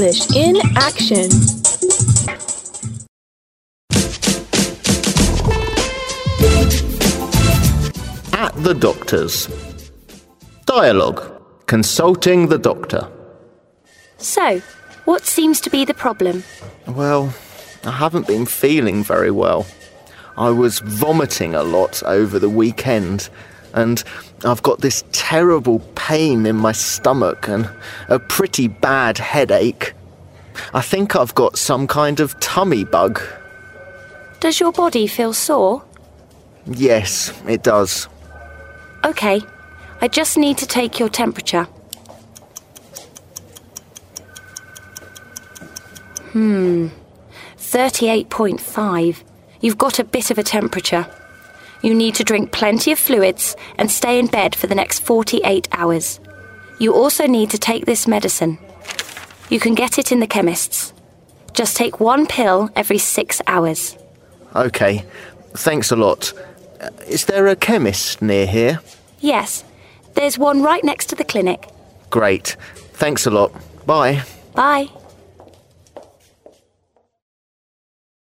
English in action. At the doctor's. Dialogue. Consulting the doctor. So, what seems to be the problem? Well, I haven't been feeling very well. I was vomiting a lot over the weekend, and I've got this terrible pain in my stomach and a pretty bad headache. I think I've got some kind of tummy bug. Does your body feel sore? Yes, it does. Okay, I just need to take your temperature. Hmm, 38.5. You've got a bit of a temperature. You need to drink plenty of fluids and stay in bed for the next 48 hours. You also need to take this medicine. You can get it in the chemist's. Just take one pill every six hours. Okay, thanks a lot. Uh, Is there a chemist near here? Yes, there's one right next to the clinic. Great. Thanks a lot. Bye. Bye.